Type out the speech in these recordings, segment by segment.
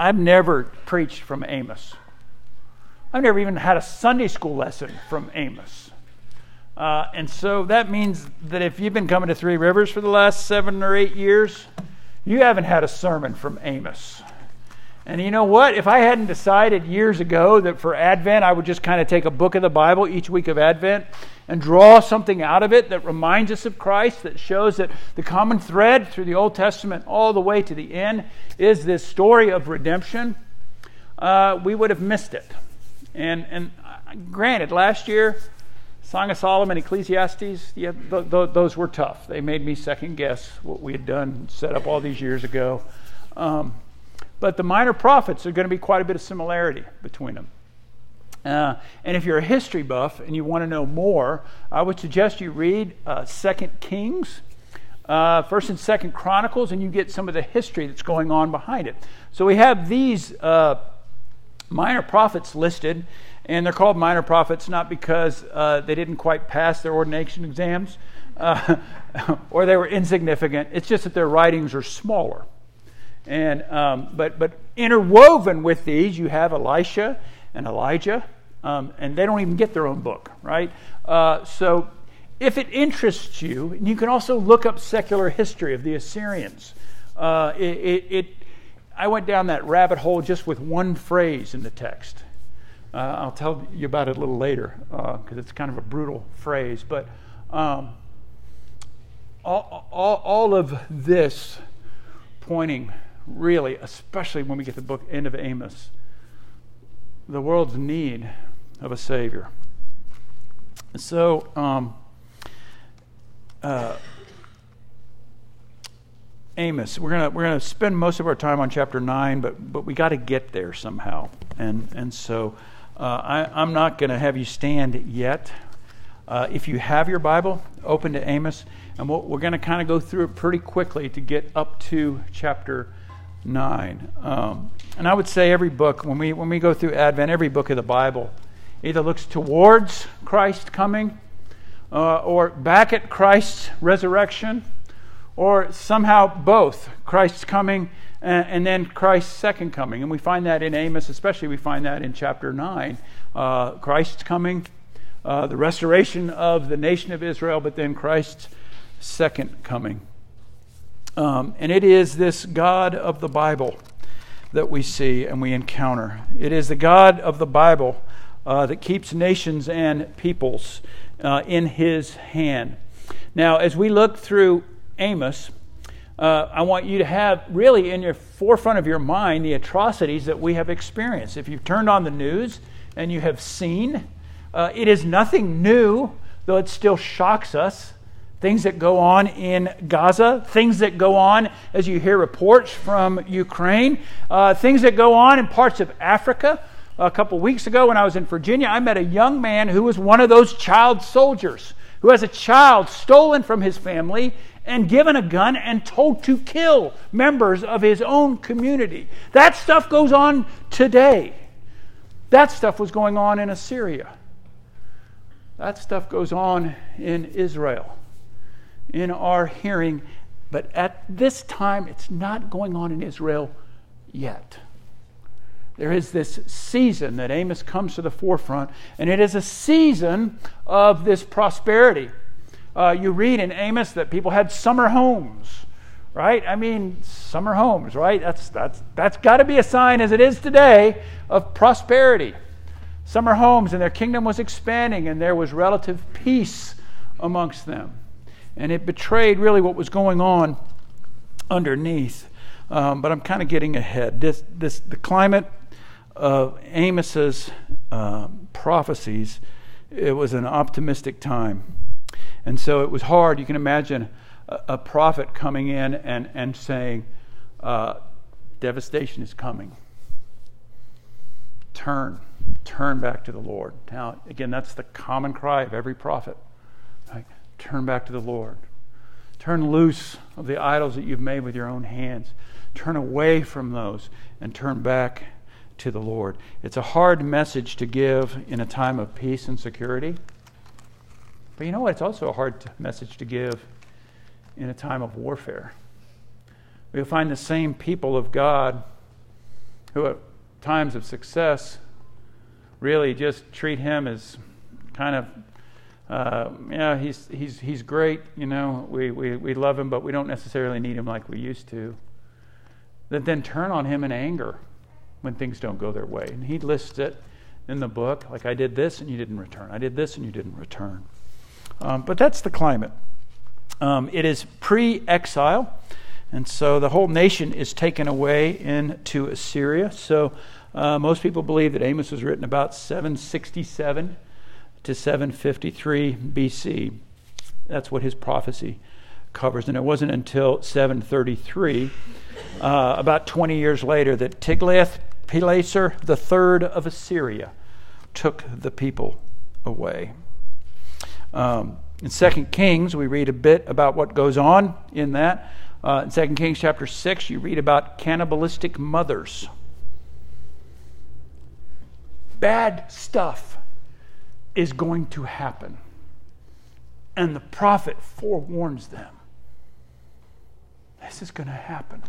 I've never preached from Amos. I've never even had a Sunday school lesson from Amos. Uh, and so that means that if you've been coming to Three Rivers for the last seven or eight years, you haven't had a sermon from Amos. And you know what? If I hadn't decided years ago that for Advent I would just kind of take a book of the Bible each week of Advent and draw something out of it that reminds us of Christ, that shows that the common thread through the Old Testament all the way to the end is this story of redemption, uh, we would have missed it. And, and uh, granted, last year, Song of Solomon, Ecclesiastes, yeah, th- th- those were tough. They made me second guess what we had done, set up all these years ago. Um, but the minor prophets are going to be quite a bit of similarity between them. Uh, and if you're a history buff and you want to know more, I would suggest you read uh, Second Kings, uh, First and Second Chronicles, and you get some of the history that's going on behind it. So we have these uh, minor prophets listed, and they're called minor prophets not because uh, they didn't quite pass their ordination exams uh, or they were insignificant. It's just that their writings are smaller. And um, but but interwoven with these, you have Elisha and Elijah, um, and they don't even get their own book, right? Uh, so if it interests you, you can also look up secular history of the Assyrians. Uh, it, it, it, I went down that rabbit hole just with one phrase in the text. Uh, I'll tell you about it a little later because uh, it's kind of a brutal phrase. But um, all, all, all of this pointing really, especially when we get the book end of Amos, the world's need of a Savior. So, um, uh, Amos, we're gonna we're gonna spend most of our time on chapter nine, but but we got to get there somehow, and and so uh, I, I'm not gonna have you stand yet. Uh, if you have your Bible, open to Amos, and we're, we're going to kind of go through it pretty quickly to get up to chapter 9. Um, and I would say every book, when we, when we go through Advent, every book of the Bible either looks towards Christ coming uh, or back at Christ's resurrection or somehow both Christ's coming and, and, then Christ's second coming. And we find that in Amos, especially we find that in chapter 9. Uh, Christ's coming, uh, the restoration of the nation of Israel, but then Christ's second coming. Um, and it is this God of the Bible that we see and we encounter. It is the God of the Bible uh, that keeps nations and peoples uh, in his hand. Now, as we look through Amos, uh, I want you to have really in your forefront of your mind the atrocities that we have experienced. If you've turned on the news and you have seen, uh, it is nothing new, though it still shocks us things that go on in Gaza, things that go on as you hear reports from Ukraine, uh, things that go on in parts of Africa. A couple weeks ago, when I was in Virginia, I met a young man who was one of those child soldiers who has a child stolen from his family and given a gun and told to kill members of his own community. That stuff goes on today. That stuff was going on in Assyria. That stuff goes on in Israel in our hearing, but at this time, it's not going on in Israel yet. There is this season that Amos comes to the forefront, and it is a season of this prosperity. Uh, you read in Amos that people had summer homes, right? I mean, summer homes, right? That's, that's, that's got to be a sign, as it is today, of prosperity. Summer homes, and their kingdom was expanding, and there was relative peace amongst them and it betrayed really what was going on underneath. Um, but I'm kind of getting ahead. This, this, the climate of Amos's uh, prophecies, it was an optimistic time. And so it was hard. You can imagine a, a prophet coming in and, and saying, uh, devastation is coming. Turn, turn back to the Lord. Now, again, that's the common cry of every prophet. Turn back to the Lord. Turn loose of the idols that you've made with your own hands. Turn away from those and turn back to the Lord. It's a hard message to give in a time of peace and security. But you know what? It's also a hard message to give in a time of warfare. We'll find the same people of God who at times of success really just treat him as kind of uh, yeah, he's, he's, he's great, you know, we, we, we love him, but we don't necessarily need him like we used to. That then turn on him in anger when things don't go their way. And he lists it in the book like, I did this and you didn't return. I did this and you didn't return. Um, but that's the climate. Um, it is pre exile, and so the whole nation is taken away into Assyria. So uh, most people believe that Amos was written about 767 to 753 BC. That's what his prophecy covers. And it wasn't until 733, uh, about 20 years later, that Tiglath-Pileser III of Assyria took the people away. Um, in 2 Kings, we read a bit about what goes on in that. Uh, in 2 Kings chapter 6, you read about cannibalistic mothers. Bad stuff is going to happen. And the prophet forewarns them this is going to happen.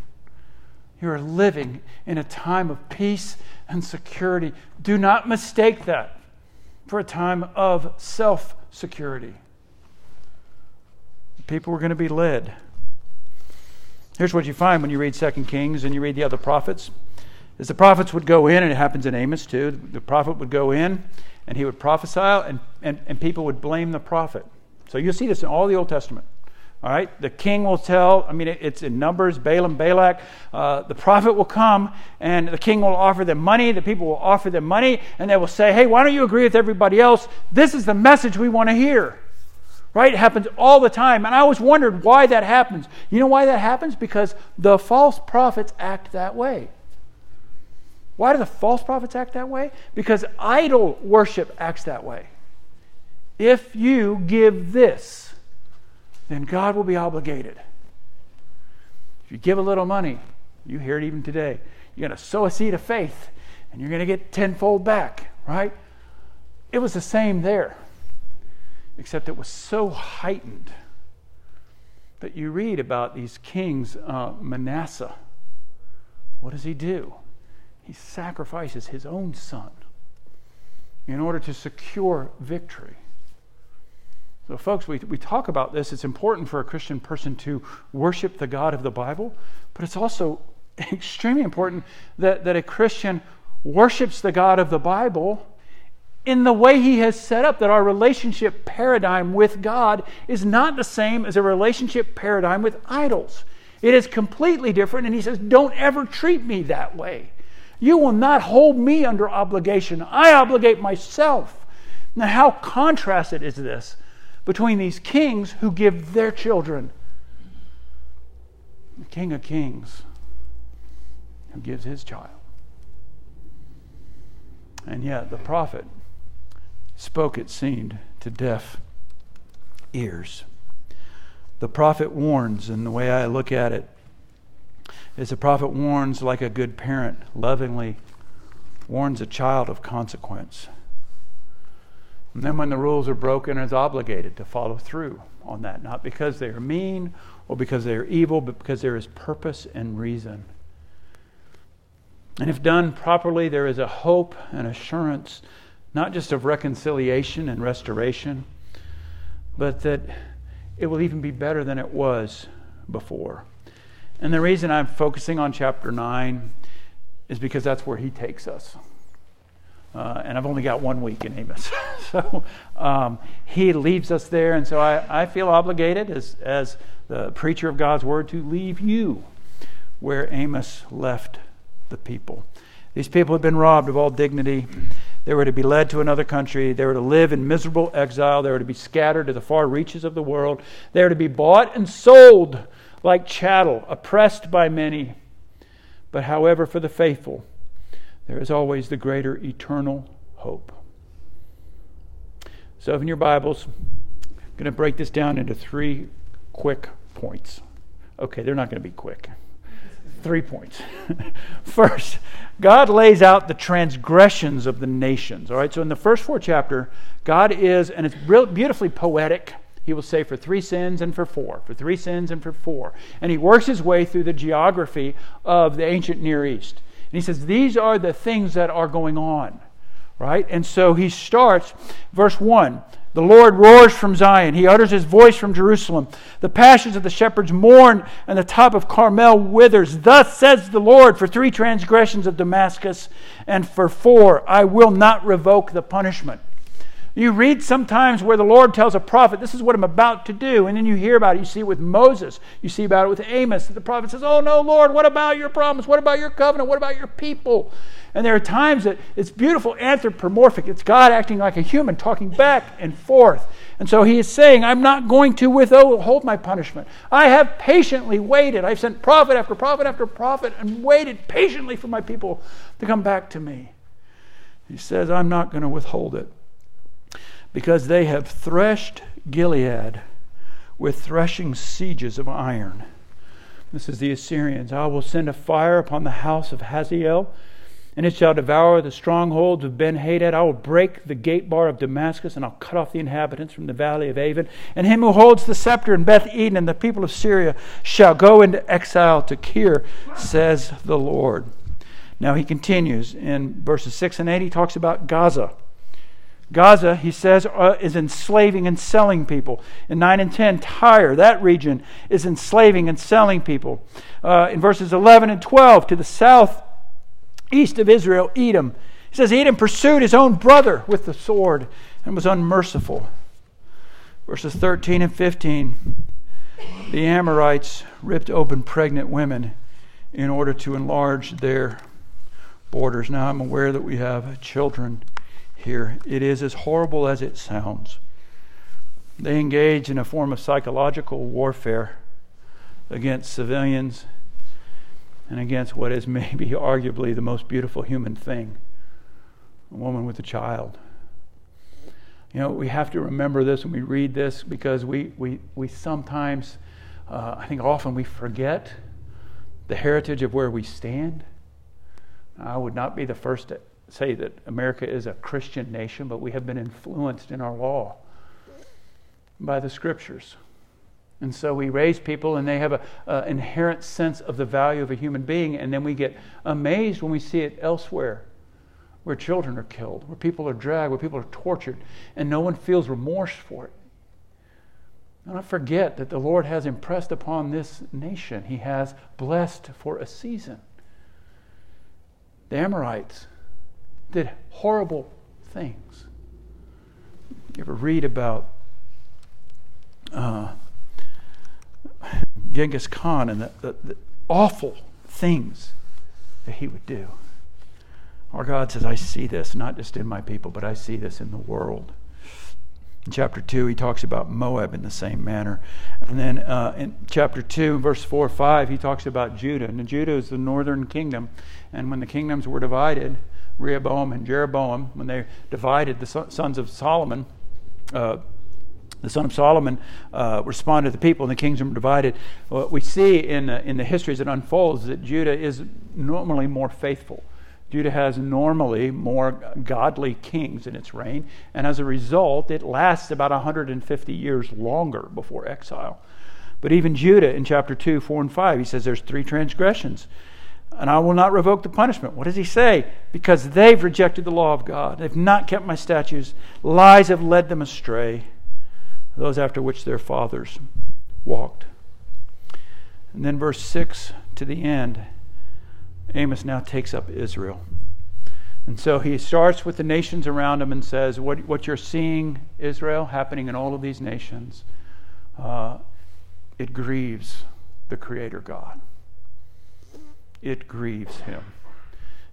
You're living in a time of peace and security. Do not mistake that for a time of self security. People were going to be led. Here's what you find when you read 2 Kings and you read the other prophets. Is the prophets would go in, and it happens in Amos too. The prophet would go in and he would prophesy, and, and, and people would blame the prophet. So you'll see this in all the Old Testament. All right, the king will tell, I mean, it's in Numbers, Balaam, Balak. Uh, the prophet will come and the king will offer them money. The people will offer them money and they will say, hey, why don't you agree with everybody else? This is the message we want to hear. Right? It happens all the time. And I always wondered why that happens. You know why that happens? Because the false prophets act that way. Why do the false prophets act that way? Because idol worship acts that way. If you give this, then God will be obligated. If you give a little money, you hear it even today, you're going to sow a seed of faith and you're going to get tenfold back, right? It was the same there, except it was so heightened that you read about these kings, uh, Manasseh. What does he do? He sacrifices his own son in order to secure victory. So, folks, we, we talk about this. It's important for a Christian person to worship the God of the Bible, but it's also extremely important that, that a Christian worships the God of the Bible in the way he has set up, that our relationship paradigm with God is not the same as a relationship paradigm with idols. It is completely different, and he says, Don't ever treat me that way. You will not hold me under obligation. I obligate myself. Now, how contrasted is this between these kings who give their children? The King of Kings who gives his child. And yet, the prophet spoke, it seemed, to deaf ears. The prophet warns, and the way I look at it, as the prophet warns, like a good parent lovingly warns a child of consequence. And then, when the rules are broken, is obligated to follow through on that, not because they are mean or because they are evil, but because there is purpose and reason. And if done properly, there is a hope and assurance, not just of reconciliation and restoration, but that it will even be better than it was before. And the reason I'm focusing on chapter 9 is because that's where he takes us. Uh, and I've only got one week in Amos. so um, he leaves us there. And so I, I feel obligated as, as the preacher of God's word to leave you where Amos left the people. These people had been robbed of all dignity. They were to be led to another country. They were to live in miserable exile. They were to be scattered to the far reaches of the world. They were to be bought and sold like chattel, oppressed by many. But however, for the faithful, there is always the greater eternal hope. So, in your Bibles, I'm going to break this down into three quick points. Okay, they're not going to be quick. Three points. First, God lays out the transgressions of the nations. All right, so in the first four chapter, God is, and it's beautifully poetic he will say for three sins and for four, for three sins and for four. And he works his way through the geography of the ancient Near East. And he says, These are the things that are going on, right? And so he starts, verse 1 the Lord roars from Zion. He utters his voice from Jerusalem. The passions of the shepherds mourn, and the top of Carmel withers. Thus says the Lord For three transgressions of Damascus, and for four, I will not revoke the punishment. You read sometimes where the Lord tells a prophet, This is what I'm about to do. And then you hear about it. You see it with Moses. You see about it with Amos. The prophet says, Oh, no, Lord, what about your promise? What about your covenant? What about your people? And there are times that it's beautiful anthropomorphic. It's God acting like a human, talking back and forth. And so he is saying, I'm not going to withhold my punishment. I have patiently waited. I've sent prophet after prophet after prophet and waited patiently for my people to come back to me. He says, I'm not going to withhold it because they have threshed Gilead with threshing sieges of iron. This is the Assyrians. I will send a fire upon the house of Hazael and it shall devour the strongholds of Ben Hadad. I will break the gate bar of Damascus, and I'll cut off the inhabitants from the valley of Aven. And him who holds the scepter in Beth Eden and the people of Syria shall go into exile to Kir, says the Lord. Now he continues in verses 6 and 8, he talks about Gaza. Gaza, he says, uh, is enslaving and selling people. In 9 and 10, Tyre, that region, is enslaving and selling people. Uh, in verses 11 and 12, to the south, east of Israel, Edom. He says Edom pursued his own brother with the sword and was unmerciful. Verses 13 and 15 the Amorites ripped open pregnant women in order to enlarge their borders. Now, I'm aware that we have children here. It is as horrible as it sounds. They engage in a form of psychological warfare against civilians and against what is maybe arguably the most beautiful human thing a woman with a child. You know, we have to remember this when we read this because we, we, we sometimes, uh, I think often we forget the heritage of where we stand. I would not be the first to say that America is a Christian nation, but we have been influenced in our law by the scriptures. And so we raise people, and they have an inherent sense of the value of a human being, and then we get amazed when we see it elsewhere, where children are killed, where people are dragged, where people are tortured, and no one feels remorse for it. Do not forget that the Lord has impressed upon this nation, He has blessed for a season. The Amorites did horrible things. You ever read about uh, Genghis Khan and the, the, the awful things that he would do. Our God says, I see this, not just in my people, but I see this in the world. In chapter 2, he talks about Moab in the same manner. And then uh, in chapter 2, verse 4 5, he talks about Judah. And Judah is the northern kingdom. And when the kingdoms were divided, Rehoboam and Jeroboam, when they divided the sons of Solomon, uh, the son of Solomon, uh, responded to the people, and the kingdom were divided. What we see in, uh, in the history as it unfolds is that Judah is normally more faithful. Judah has normally more godly kings in its reign, and as a result, it lasts about 150 years longer before exile. But even Judah in chapter 2, 4, and 5, he says there's three transgressions, and I will not revoke the punishment. What does he say? Because they've rejected the law of God, they've not kept my statutes, lies have led them astray those after which their fathers walked. And then, verse 6 to the end, Amos now takes up Israel. And so he starts with the nations around him and says, What, what you're seeing, Israel, happening in all of these nations, uh, it grieves the Creator God. It grieves Him.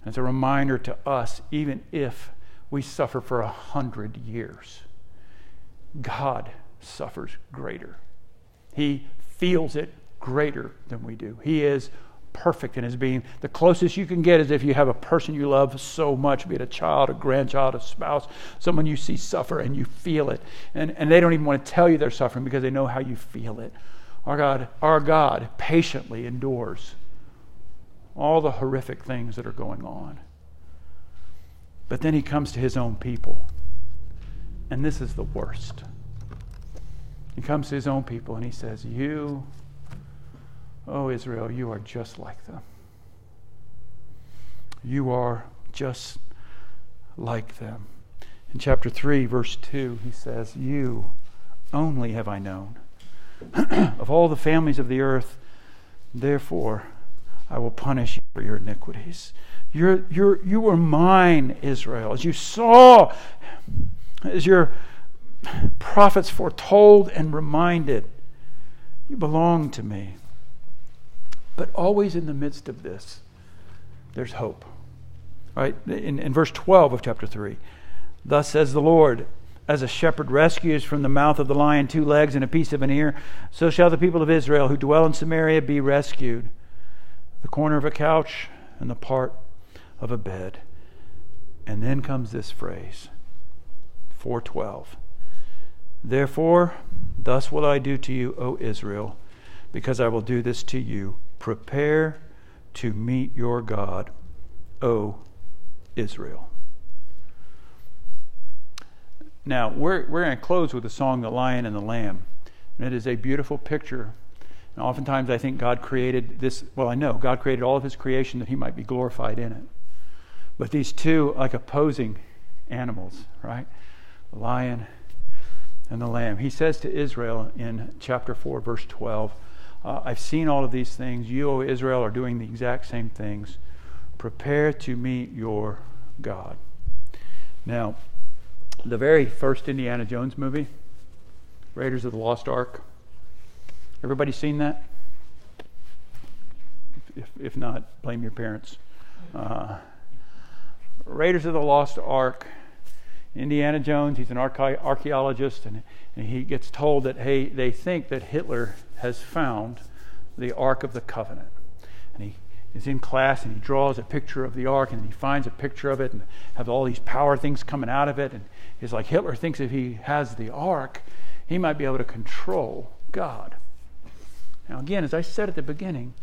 It's a reminder to us, even if we suffer for a hundred years, God suffers greater. He feels it greater than we do. He is perfect in his being. The closest you can get is if you have a person you love so much, be it a child, a grandchild, a spouse, someone you see suffer and you feel it. And, and they don't even want to tell you they're suffering because they know how you feel it. Our God, our God patiently endures all the horrific things that are going on. But then he comes to his own people. And this is the worst. He comes to his own people and he says, You, oh Israel, you are just like them. You are just like them. In chapter 3, verse 2, he says, You only have I known. of all the families of the earth, therefore, I will punish you for your iniquities. You're, you're, you were mine, Israel. As you saw, as your prophets foretold and reminded, you belong to me. But always in the midst of this, there's hope. Right? In, in verse 12 of chapter 3, thus says the Lord, as a shepherd rescues from the mouth of the lion two legs and a piece of an ear, so shall the people of Israel who dwell in Samaria be rescued. The corner of a couch and the part of a bed. And then comes this phrase 412. Therefore, thus will I do to you, O Israel, because I will do this to you. Prepare to meet your God, O Israel. Now, we're, we're going to close with the song, The Lion and the Lamb. And it is a beautiful picture. And oftentimes I think God created this, well, I know God created all of his creation that he might be glorified in it. But these two, like opposing animals, right? The lion and the lamb. He says to Israel in chapter 4, verse 12, uh, I've seen all of these things. You, O Israel, are doing the exact same things. Prepare to meet your God. Now, the very first Indiana Jones movie, Raiders of the Lost Ark, everybody seen that? If, if not, blame your parents. Uh, Raiders of the Lost Ark Indiana Jones, he's an archaeologist, and, and he gets told that, hey, they think that Hitler has found the Ark of the Covenant. And he is in class and he draws a picture of the Ark and he finds a picture of it and has all these power things coming out of it. And he's like, Hitler thinks if he has the Ark, he might be able to control God. Now, again, as I said at the beginning,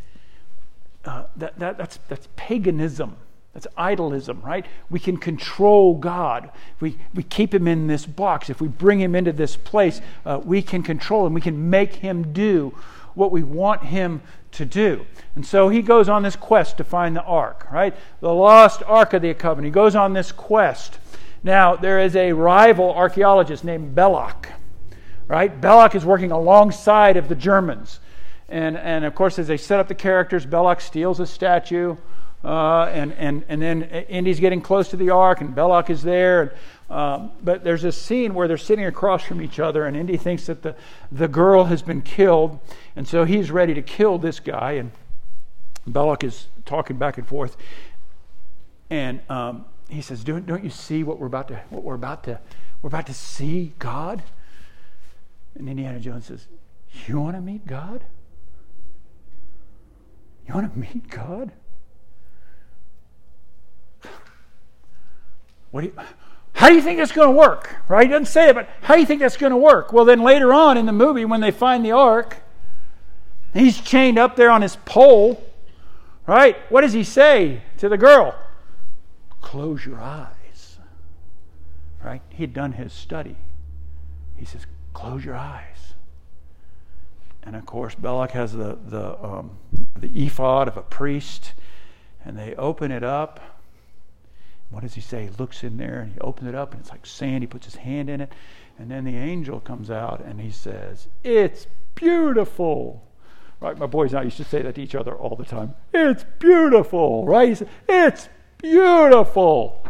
uh, that, that, that's, that's paganism. That's idolism, right? We can control God. We, we keep him in this box. If we bring him into this place, uh, we can control him. We can make him do what we want him to do. And so he goes on this quest to find the ark, right? The lost ark of the covenant. He goes on this quest. Now, there is a rival archaeologist named Belloq, right? Belloq is working alongside of the Germans. And, and of course, as they set up the characters, Belloq steals a statue uh, and, and, and then Indy's getting close to the ark, and Belloq is there. And, um, but there's a scene where they're sitting across from each other, and Indy thinks that the, the girl has been killed, and so he's ready to kill this guy. And Belloq is talking back and forth, and um, he says, don't, "Don't you see what we're about to what we're about to we're about to see God?" And Indiana Jones says, "You want to meet God? You want to meet God?" What do you, how do you think that's going to work? Right? He doesn't say it, but how do you think that's going to work? Well, then later on in the movie, when they find the ark, he's chained up there on his pole. Right? What does he say to the girl? Close your eyes. Right? He'd done his study. He says, Close your eyes. And of course, Belloq has the, the, um, the ephod of a priest, and they open it up what does he say? He looks in there and he opens it up and it's like sand. He puts his hand in it. And then the angel comes out and he says, It's beautiful. Right? My boys and I used to say that to each other all the time. It's beautiful. Right? He said, It's beautiful.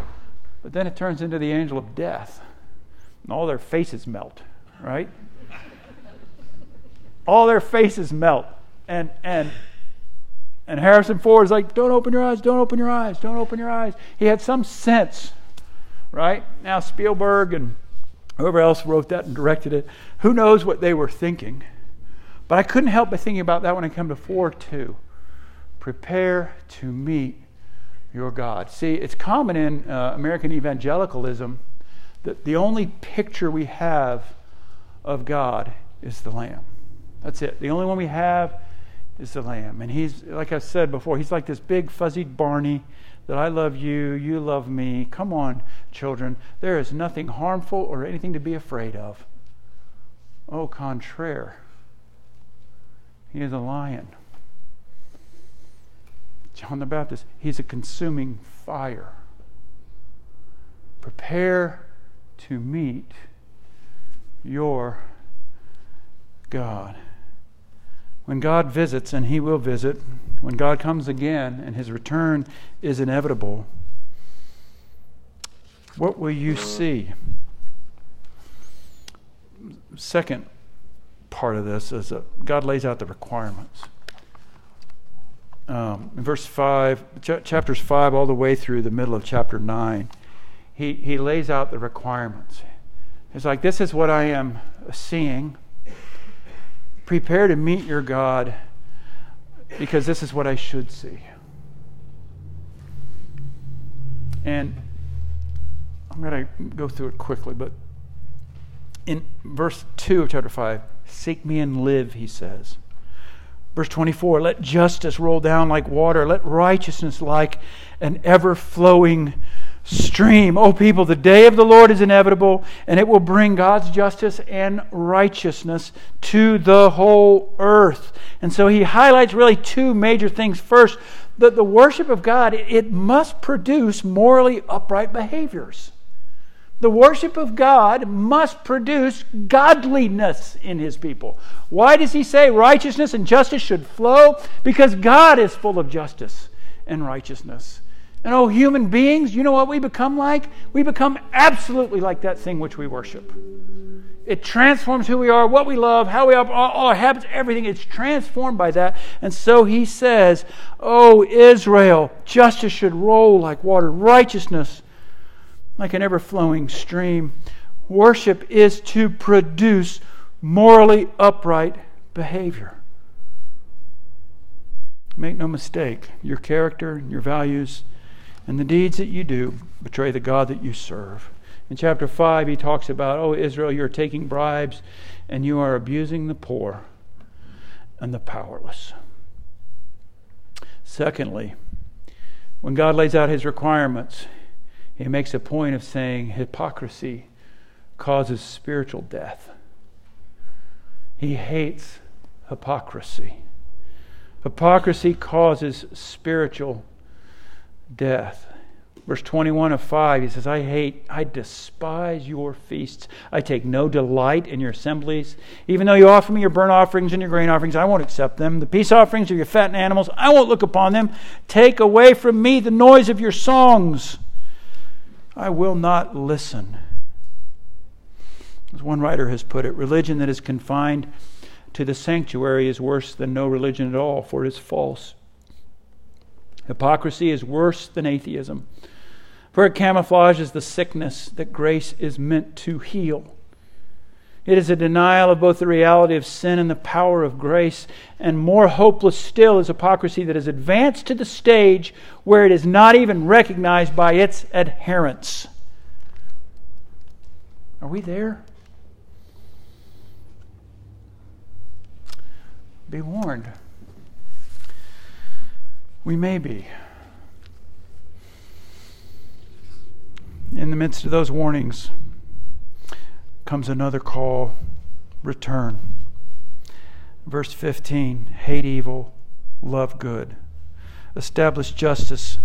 But then it turns into the angel of death. And all their faces melt. Right? All their faces melt. And and and Harrison Ford is like, don't open your eyes, don't open your eyes, don't open your eyes. He had some sense, right? Now, Spielberg and whoever else wrote that and directed it, who knows what they were thinking. But I couldn't help but thinking about that when I come to 4 2. Prepare to meet your God. See, it's common in uh, American evangelicalism that the only picture we have of God is the Lamb. That's it. The only one we have is the Lamb. And he's, like I said before, he's like this big fuzzy Barney that I love you, you love me. Come on, children. There is nothing harmful or anything to be afraid of. Au contraire, he is a lion. John the Baptist, he's a consuming fire. Prepare to meet your God. When God visits, and He will visit, when God comes again and His return is inevitable, what will you see? Second part of this is that God lays out the requirements. Um, in verse 5, ch- chapters 5 all the way through the middle of chapter 9, he, he lays out the requirements. It's like, this is what I am seeing. Prepare to meet your God because this is what I should see. And I'm going to go through it quickly, but in verse 2 of chapter 5, seek me and live, he says. Verse 24, let justice roll down like water, let righteousness like an ever flowing stream. Oh, people, the day of the Lord is inevitable, and it will bring God's justice and righteousness to the whole earth. And so he highlights really two major things. First, that the worship of God, it must produce morally upright behaviors. The worship of God must produce godliness in his people. Why does he say righteousness and justice should flow? Because God is full of justice and righteousness. And oh, human beings, you know what we become like? We become absolutely like that thing which we worship. It transforms who we are, what we love, how we are, all our habits, everything. It's transformed by that. And so he says, Oh, Israel, justice should roll like water, righteousness like an ever flowing stream. Worship is to produce morally upright behavior. Make no mistake, your character, your values, and the deeds that you do betray the God that you serve. In chapter 5, he talks about, Oh, Israel, you're taking bribes and you are abusing the poor and the powerless. Secondly, when God lays out his requirements, he makes a point of saying hypocrisy causes spiritual death. He hates hypocrisy. Hypocrisy causes spiritual death. Verse 21 of 5, he says, I hate, I despise your feasts. I take no delight in your assemblies. Even though you offer me your burnt offerings and your grain offerings, I won't accept them. The peace offerings of your fattened animals, I won't look upon them. Take away from me the noise of your songs. I will not listen. As one writer has put it, religion that is confined to the sanctuary is worse than no religion at all, for it is false. Hypocrisy is worse than atheism, for it camouflages the sickness that grace is meant to heal. It is a denial of both the reality of sin and the power of grace. And more hopeless still is hypocrisy that has advanced to the stage where it is not even recognized by its adherents. Are we there? Be warned. We may be. In the midst of those warnings, comes another call return. Verse 15 hate evil, love good, establish justice.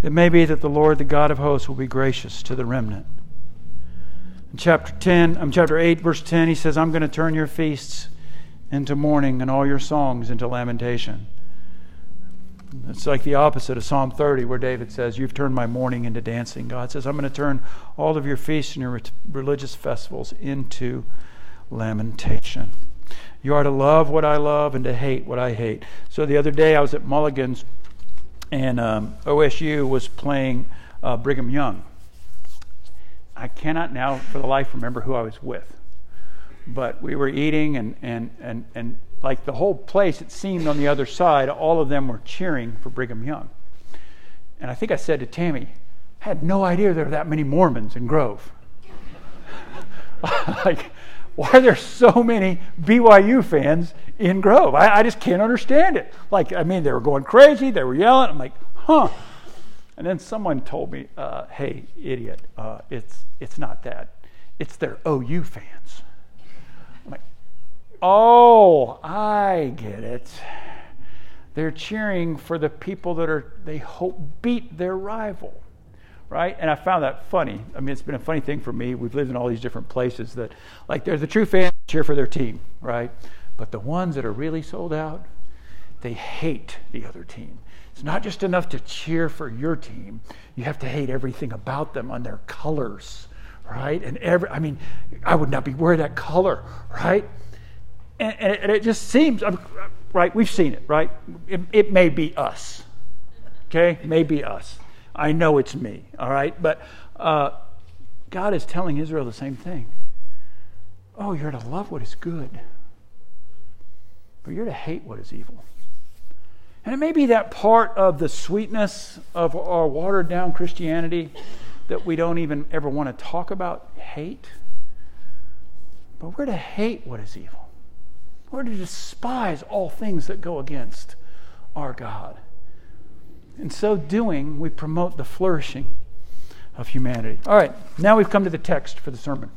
It may be that the Lord, the God of hosts, will be gracious to the remnant. In chapter 10, um, chapter 8, verse 10, he says, I'm going to turn your feasts into mourning and all your songs into lamentation. It's like the opposite of Psalm 30, where David says, You've turned my mourning into dancing. God says, I'm going to turn all of your feasts and your religious festivals into lamentation. You are to love what I love and to hate what I hate. So the other day I was at Mulligan's, and um, OSU was playing uh, Brigham Young. I cannot now, for the life, remember who I was with. But we were eating, and, and, and, and like the whole place, it seemed on the other side, all of them were cheering for Brigham Young. And I think I said to Tammy, I had no idea there were that many Mormons in Grove. like, why are there so many BYU fans in Grove? I, I, just can't understand it. Like, I mean, they were going crazy, they were yelling. I'm like, huh. And then someone told me, uh, hey, idiot, uh, it's, it's not that. It's their OU fans. Oh, I get it. They're cheering for the people that are they hope beat their rival. right? And I found that funny. I mean, it's been a funny thing for me. We've lived in all these different places that, like, there's the true fans cheer for their team, right? But the ones that are really sold out, they hate the other team. It's not just enough to cheer for your team. You have to hate everything about them on their colors, right? And every, I mean, I would not be wearing that color, right? And, and it just seems, right? We've seen it, right? It, it may be us, okay? Maybe us. I know it's me, all right? But uh, God is telling Israel the same thing. Oh, you're to love what is good, but you're to hate what is evil. And it may be that part of the sweetness of our watered down Christianity that we don't even ever want to talk about hate. But we're to hate what is evil. We're to despise all things that go against our God. In so doing, we promote the flourishing of humanity. All right, now we've come to the text for the sermon.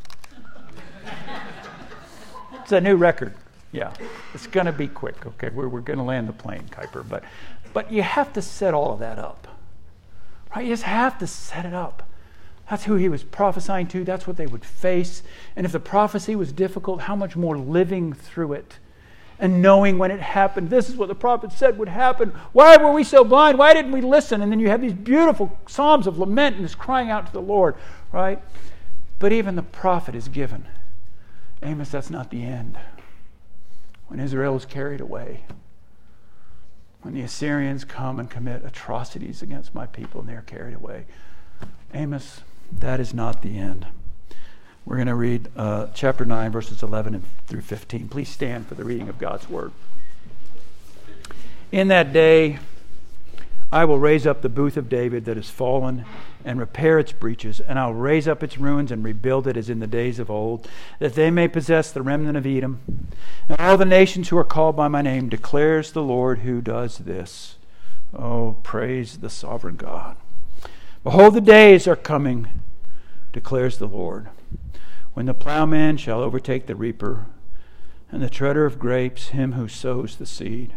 it's a new record. Yeah, it's going to be quick. Okay, we're, we're going to land the plane, Kuiper. But, but you have to set all of that up. Right? You just have to set it up. That's who he was prophesying to. That's what they would face. And if the prophecy was difficult, how much more living through it and knowing when it happened. This is what the prophet said would happen. Why were we so blind? Why didn't we listen? And then you have these beautiful psalms of lament and this crying out to the Lord, right? But even the prophet is given. Amos, that's not the end when Israel is carried away, when the Assyrians come and commit atrocities against my people and they're carried away. Amos, that is not the end. We're going to read uh, chapter 9, verses 11 through 15. Please stand for the reading of God's word. In that day, I will raise up the booth of David that has fallen and repair its breaches, and I'll raise up its ruins and rebuild it as in the days of old, that they may possess the remnant of Edom. And all the nations who are called by my name declares the Lord who does this. Oh, praise the sovereign God. Behold, the days are coming, declares the Lord, when the plowman shall overtake the reaper, and the treader of grapes him who sows the seed.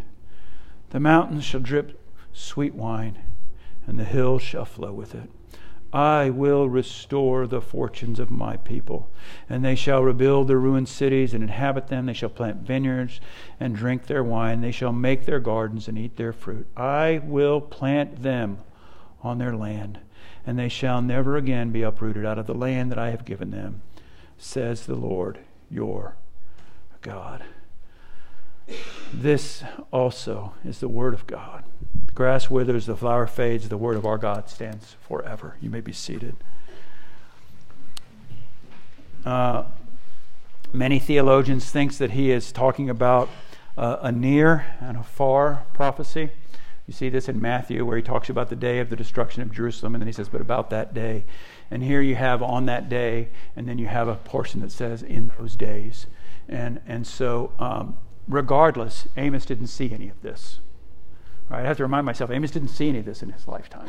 The mountains shall drip sweet wine, and the hills shall flow with it. I will restore the fortunes of my people, and they shall rebuild their ruined cities and inhabit them. They shall plant vineyards and drink their wine. They shall make their gardens and eat their fruit. I will plant them on their land, and they shall never again be uprooted out of the land that I have given them, says the Lord your God. This also is the word of God. The grass withers, the flower fades, the word of our God stands forever. You may be seated. Uh, many theologians think that he is talking about uh, a near and a far prophecy. You see this in Matthew, where he talks about the day of the destruction of Jerusalem, and then he says, But about that day. And here you have on that day, and then you have a portion that says, In those days. And, and so um, regardless, Amos didn't see any of this. Right? I have to remind myself, Amos didn't see any of this in his lifetime.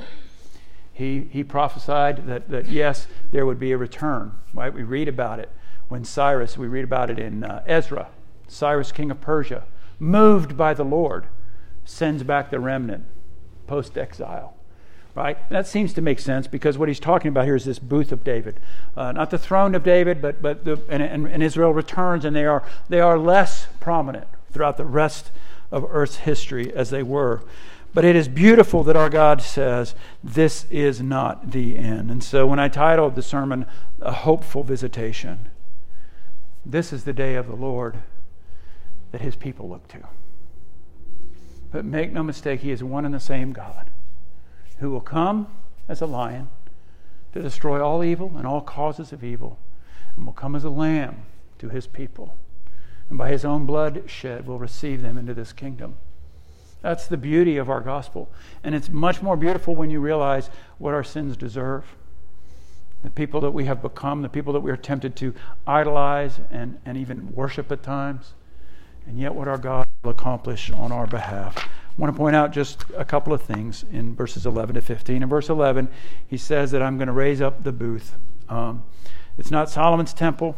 He, he prophesied that, that, yes, there would be a return. Right? We read about it when Cyrus, we read about it in uh, Ezra, Cyrus, king of Persia, moved by the Lord, sends back the remnant post exile right? That seems to make sense because what he's talking about here is this booth of David, uh, not the throne of David, but but the, and, and, and, Israel returns, and they are they are less prominent throughout the rest of Earth's history as they were. But it is beautiful that our God says this is not the end. And so when I titled the sermon "A Hopeful Visitation," this is the day of the Lord that His people look to. But make no mistake, He is one and the same God who will come as a lion to destroy all evil and all causes of evil, and will come as a lamb to his people. And by his own blood shed, will receive them into this kingdom. That's the beauty of our gospel. And it's much more beautiful when you realize what our sins deserve. The people that we have become, the people that we are tempted to idolize and, and even worship at times, and yet what our God accomplish on our behalf. I want to point out just a couple of things in verses 11 to 15. In verse 11, he says that I'm going to raise up the booth. Um, it's not Solomon's temple,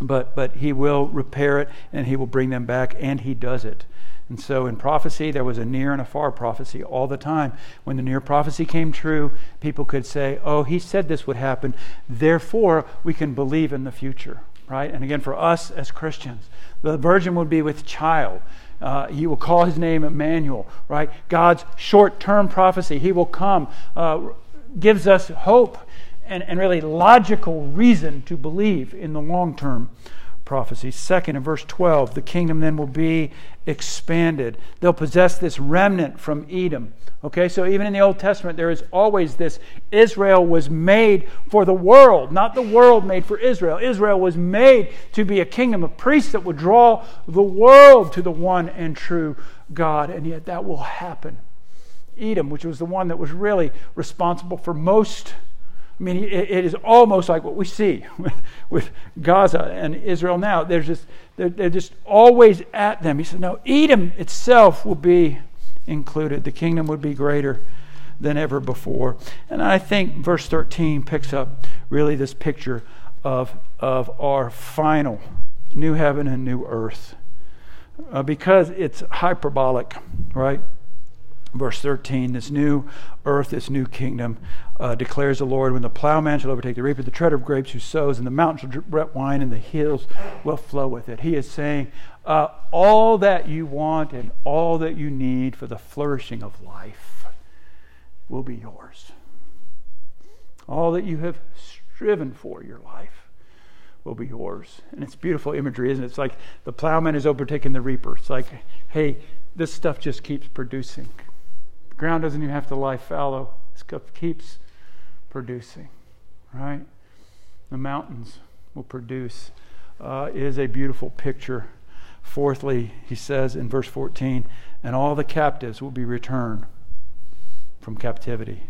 but, but he will repair it and he will bring them back, and he does it. And so in prophecy, there was a near and a far prophecy all the time. When the near prophecy came true, people could say, Oh, he said this would happen. Therefore, we can believe in the future, right? And again, for us as Christians, the virgin would be with child. Uh, he will call his name Emmanuel, right? God's short term prophecy. He will come, uh, gives us hope and, and really logical reason to believe in the long term prophecy. Second, in verse 12, the kingdom then will be expanded. They'll possess this remnant from Edom. Okay, so even in the Old Testament, there is always this Israel was made for the world, not the world made for Israel. Israel was made to be a kingdom of priests that would draw the world to the one and true God, and yet that will happen. Edom, which was the one that was really responsible for most I mean, it, it is almost like what we see with, with Gaza and Israel now. They're just, they're, they're just always at them. He said, no, Edom itself will be included. The kingdom would be greater than ever before. And I think verse 13 picks up really this picture of, of our final new heaven and new earth. Uh, because it's hyperbolic, right? verse 13 this new earth this new kingdom uh, declares the lord when the plowman shall overtake the reaper the treader of grapes who sows and the mountains shall drip wine and the hills will flow with it. He is saying uh, all that you want and all that you need for the flourishing of life will be yours. All that you have striven for your life will be yours. And it's beautiful imagery isn't it? It's like the plowman is overtaking the reaper. It's like hey this stuff just keeps producing. The ground doesn't even have to lie fallow, it stuff keeps producing, right? The mountains will produce. Uh, is a beautiful picture. Fourthly, he says in verse 14, and all the captives will be returned from captivity.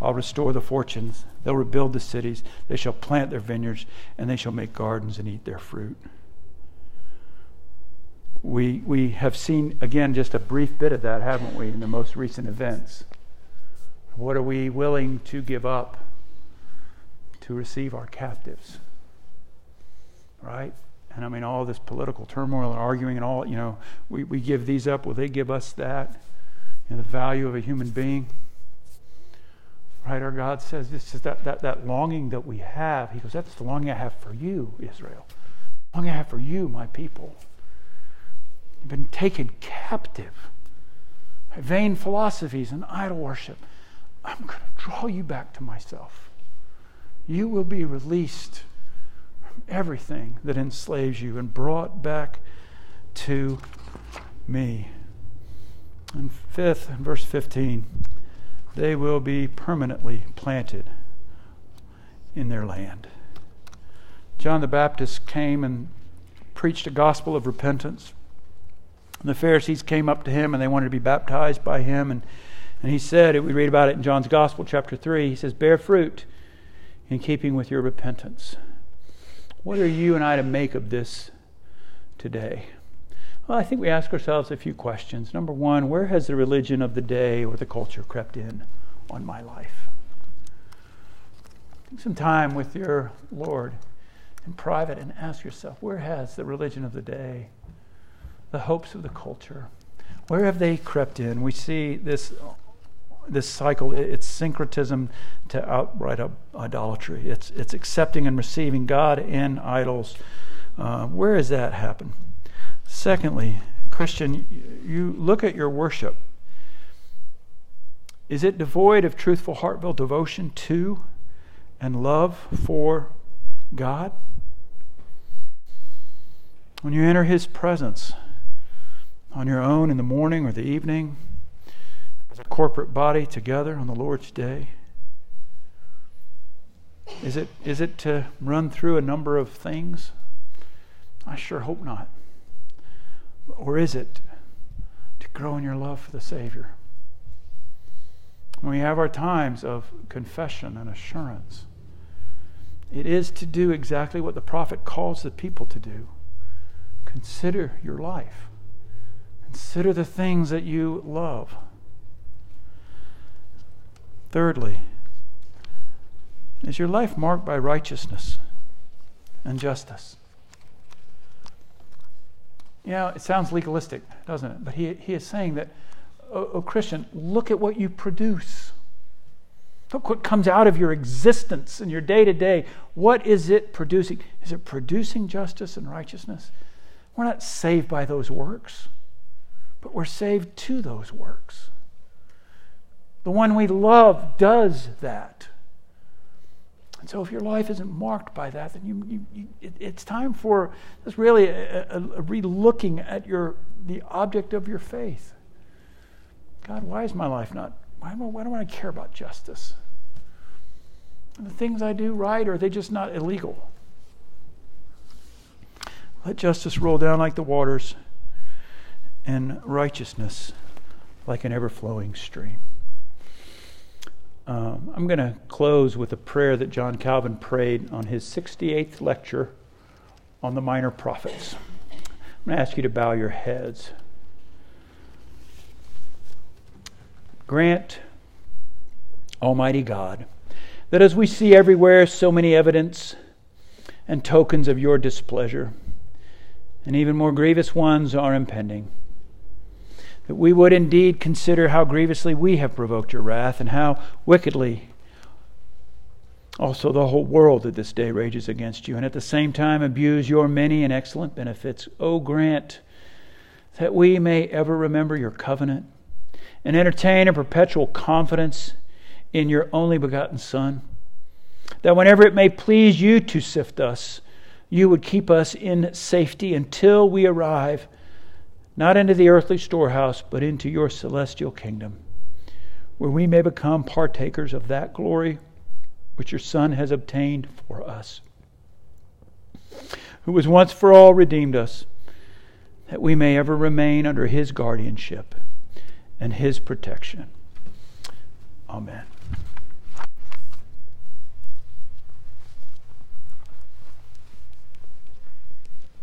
I'll restore the fortunes. They'll rebuild the cities. They shall plant their vineyards, and they shall make gardens and eat their fruit we, we have seen, again, just a brief bit of that, haven't we, in the most recent events? What are we willing to give up to receive our captives? Right? And I mean, all this political turmoil and arguing and all, you know, we, we give these up. Will they give us that? You know, the value of a human being? Right? Our God says this is that, that, that longing that we have. He goes, That's the longing I have for you, Israel. The longing I have for you, my people. You've been taken captive by vain philosophies and idol worship. I'm going to draw you back to myself. You will be released from everything that enslaves you and brought back to me. And fifth, verse 15, they will be permanently planted in their land. John the Baptist came and preached a gospel of repentance the Pharisees came up to him and they wanted to be baptized by him. And, and he said, we read about it in John's Gospel, chapter 3, he says, Bear fruit in keeping with your repentance. What are you and I to make of this today? Well, I think we ask ourselves a few questions. Number one, where has the religion of the day or the culture crept in on my life? Take some time with your Lord in private and ask yourself, where has the religion of the day the hopes of the culture. Where have they crept in? We see this this cycle. It's syncretism to outright idolatry. It's it's accepting and receiving God in idols. Uh, where has that happened? Secondly, Christian, you look at your worship. Is it devoid of truthful, heartfelt devotion to and love for God? When you enter His presence, on your own in the morning or the evening, a corporate body together on the Lord's day? Is it, is it to run through a number of things? I sure hope not. Or is it to grow in your love for the Savior? When we have our times of confession and assurance, it is to do exactly what the prophet calls the people to do. Consider your life. Consider the things that you love. Thirdly, is your life marked by righteousness and justice? You know, it sounds legalistic, doesn't it? But he, he is saying that, oh, oh, Christian, look at what you produce. Look what comes out of your existence and your day to day. What is it producing? Is it producing justice and righteousness? We're not saved by those works, but we're saved to those works. The one we love does that. And so, if your life isn't marked by that, then you, you, you it, it's time for this really a, a, a relooking at your the object of your faith. God, why is my life not? Why, why do I care about justice? The things I do right, are they just not illegal? Let justice roll down like the waters, and righteousness like an ever flowing stream. Um, I'm going to close with a prayer that John Calvin prayed on his 68th lecture on the minor prophets. I'm going to ask you to bow your heads. Grant, Almighty God, that as we see everywhere so many evidence and tokens of your displeasure, and even more grievous ones are impending, that we would indeed consider how grievously we have provoked your wrath and how wickedly also the whole world at this day rages against you, and at the same time abuse your many and excellent benefits. O grant that we may ever remember your covenant and entertain a perpetual confidence in your only begotten Son, that whenever it may please you to sift us, you would keep us in safety until we arrive not into the earthly storehouse, but into your celestial kingdom, where we may become partakers of that glory which your Son has obtained for us, who was once for all redeemed us, that we may ever remain under his guardianship and his protection. Amen.